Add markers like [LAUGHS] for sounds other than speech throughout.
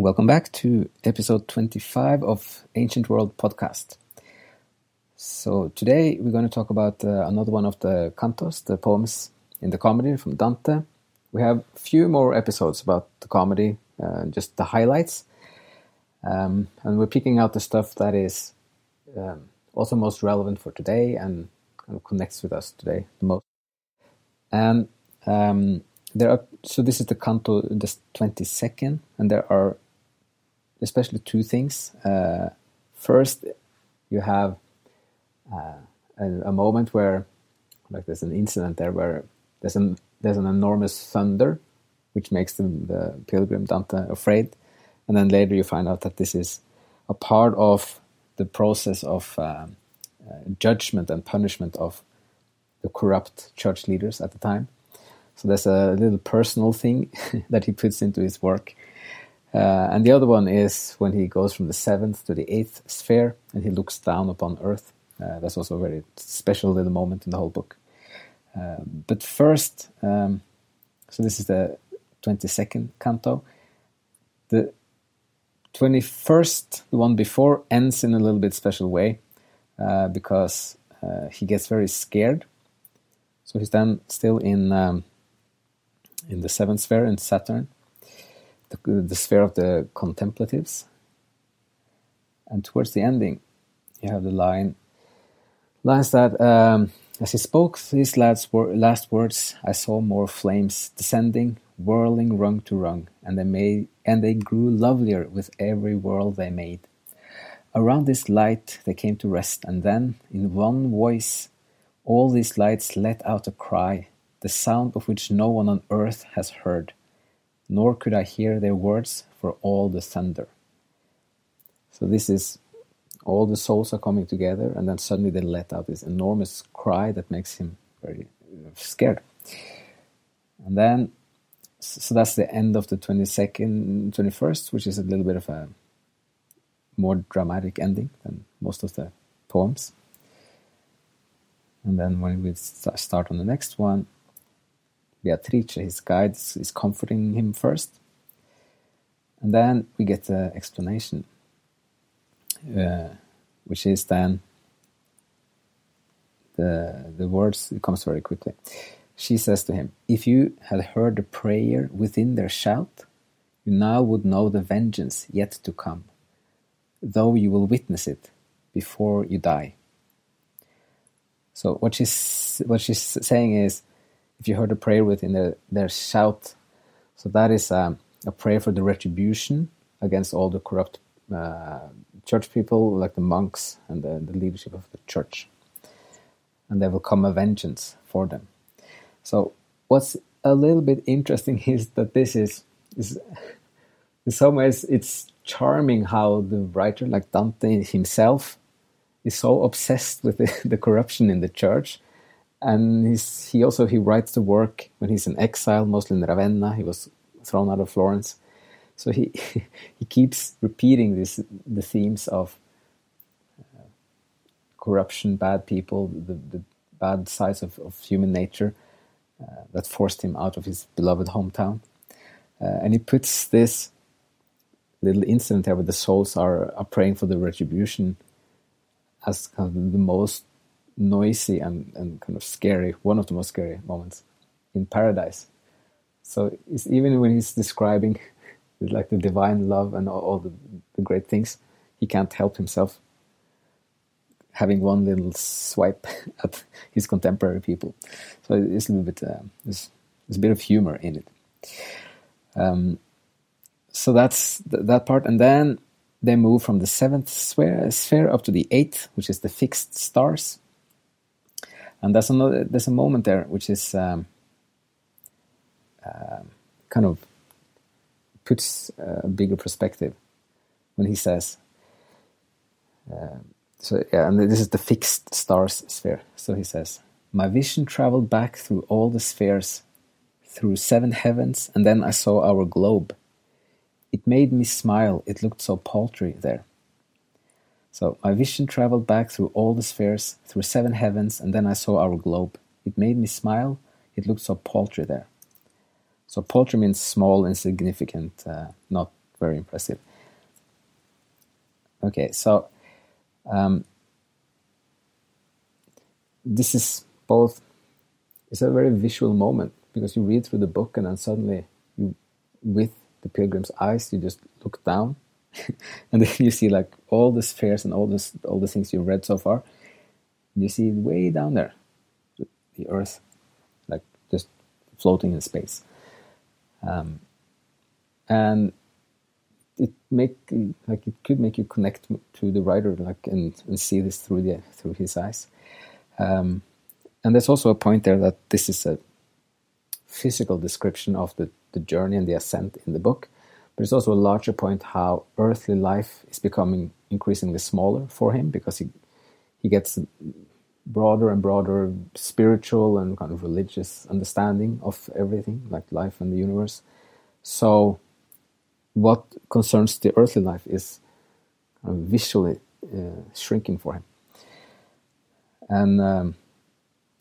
Welcome back to episode 25 of Ancient World Podcast. So, today we're going to talk about uh, another one of the cantos, the poems in the comedy from Dante. We have a few more episodes about the comedy, uh, just the highlights. Um, and we're picking out the stuff that is um, also most relevant for today and kind of connects with us today the most. And um, there are so this is the canto the 22nd, and there are especially two things. Uh, first, you have uh, a, a, moment where, like, there's an incident there where there's an there's an enormous thunder, which makes the, the pilgrim Dante afraid, and then later you find out that this is a part of the process of uh, uh judgment and punishment of the corrupt church leaders at the time. So there's a little personal thing [LAUGHS] that he puts into his work uh, and the other one is when he goes from the seventh to the eighth sphere and he looks down upon Earth. Uh, that's also a very special little moment in the whole book. Uh, but first, um, so this is the 22nd canto. The 21st, the one before, ends in a little bit special way uh, because uh, he gets very scared. So he's then still in um, in the seventh sphere in Saturn the, the sphere of the contemplatives. And towards the ending, you have the line lines that um, as he spoke these last, wor- last words, I saw more flames descending, whirling rung to rung, and they made and they grew lovelier with every whirl they made. Around this light they came to rest, and then, in one voice, all these lights let out a cry, the sound of which no one on earth has heard nor could I hear their words for all the thunder. So this is all the souls are coming together, and then suddenly they let out this enormous cry that makes him very uh, scared. And then, so that's the end of the 22nd, 21st, which is a little bit of a more dramatic ending than most of the poems. And then when we start on the next one, Beatrice, his guide, is comforting him first. And then we get the explanation, uh, which is then the, the words, it comes very quickly. She says to him, If you had heard the prayer within their shout, you now would know the vengeance yet to come, though you will witness it before you die. So what she's what she's saying is if you heard a prayer within their, their shout, so that is um, a prayer for the retribution against all the corrupt uh, church people, like the monks and the, the, leadership of the church. And there will come a vengeance for them. So, what's a little bit interesting [LAUGHS] is that this is, is in some ways, it's charming how the writer, like Dante himself, is so obsessed with [LAUGHS] the, the corruption in the church and he also he writes the work when he's in exile, mostly in Ravenna. He was thrown out of Florence, so he [LAUGHS] he keeps repeating this the themes of uh, corruption, bad people, the, the bad sides of, of human nature uh, that forced him out of his beloved hometown, uh, and he puts this little incident there where the souls are, are praying for the retribution as kind of the most noisy and, and kind of scary, one of the most scary moments in paradise. So even when he's describing [LAUGHS] like the divine love and all, all the, the great things, he can't help himself having one little swipe [LAUGHS] at his contemporary people. So it's a little bit, uh, there's, there's a bit of humor in it. Um, so that's th- that part. And then they move from the seventh sphere, sphere up to the eighth, which is the fixed stars. And there's another, there's a moment there which is um, uh, kind of puts a bigger perspective when he says, uh, so yeah, and this is the fixed stars sphere. So he says, My vision traveled back through all the spheres, through seven heavens, and then I saw our globe. It made me smile, it looked so paltry there. So my vision traveled back through all the spheres, through seven heavens, and then I saw our globe. It made me smile, it looked so paltry there. So paltry means small, insignificant, uh, not very impressive. Okay, so um, this is both it's a very visual moment because you read through the book and then suddenly you with the pilgrim's eyes you just look down [LAUGHS] and then you see like all the spheres and all this all the things you've read so far you see it way down there the earth like just floating in space. Um, and it make like it could make you connect to the writer like and, and see this through the through his eyes. Um, and there's also a point there that this is a physical description of the, the journey and the ascent in the book but it's also a larger point how earthly life is becoming increasingly smaller for him because he he gets broader and broader spiritual and kind of religious understanding of everything like life and the universe so what concerns the earthly life is visually uh, shrinking for him. And um,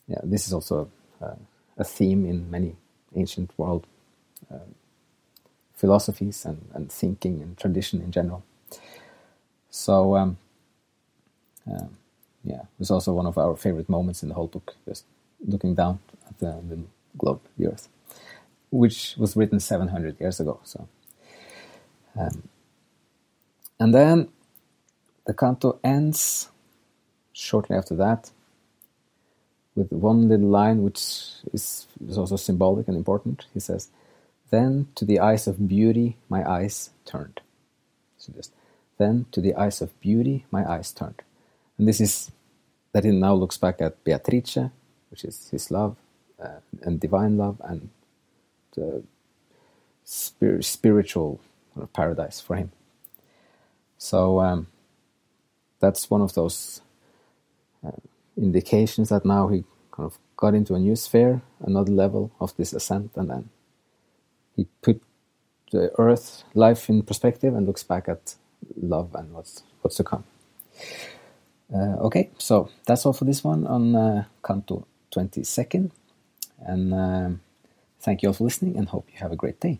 yeah, this is also uh, a theme in many ancient world uh, philosophies and, and thinking and tradition in general. So, um, um, yeah, it's also one of our favorite moments in the whole book, just looking down at the, the globe, the Earth, which was written 700 years ago. So um, and then the canto ends shortly after that with one little line which is, is also symbolic and important. He says, Then to the eyes of beauty my eyes turned. So just, then to the eyes of beauty my eyes turned. And this is that he now looks back at Beatrice, which is his love uh, and divine love and the spir- spiritual of paradise for him. So um, that's one of those uh, indications that now he kind of got into a new sphere, another level of this ascent, and then he put the earth life in perspective and looks back at love and what's what's to come. Uh, okay, so that's all for this one on uh, Canto 22nd. And um, thank you all for listening and hope you have a great day.